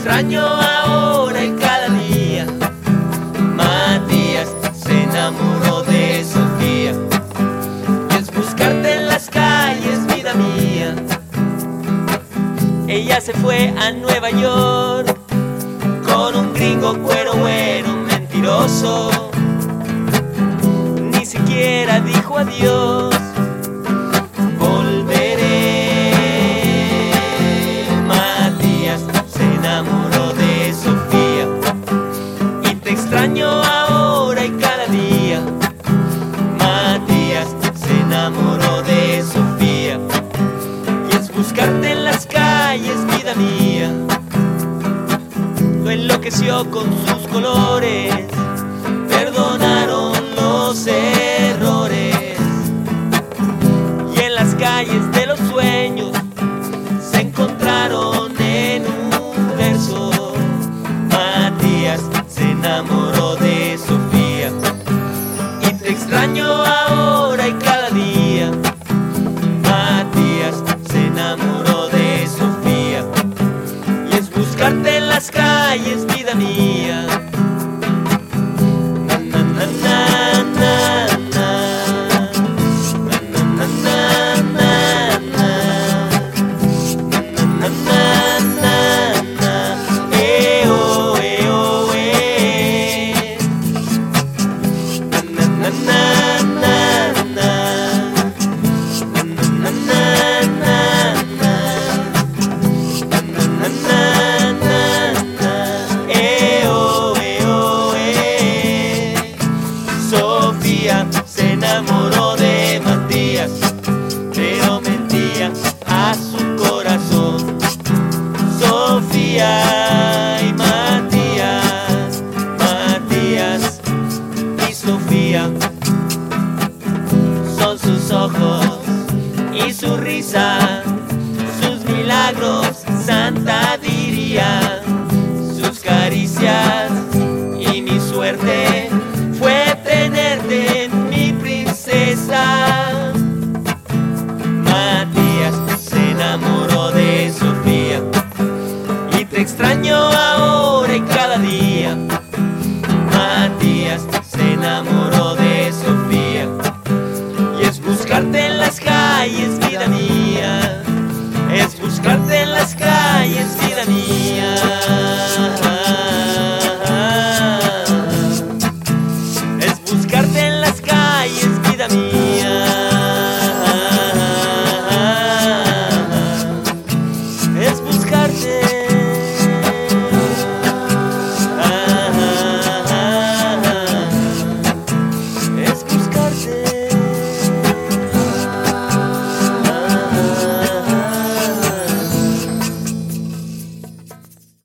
extraño ahora y cada día. Matías se enamoró de Sofía. Y es buscarte en las calles, vida mía. Ella se fue a Nueva York con un gringo cuero bueno, mentiroso. Ni siquiera dijo adiós. Lo enloqueció con sus colores, perdonaron los errores. Y en las calles de los sueños se encontraron en un verso. Matías se enamoró de Sofía y te extraño a ojos y su risa, sus milagros, santa diría, sus caricias y mi suerte fue tenerte mi princesa. Matías se enamoró de Sofía y te extraño ahora y cada día. las calles, vida mía. Es buscarte en las calles, vida mía.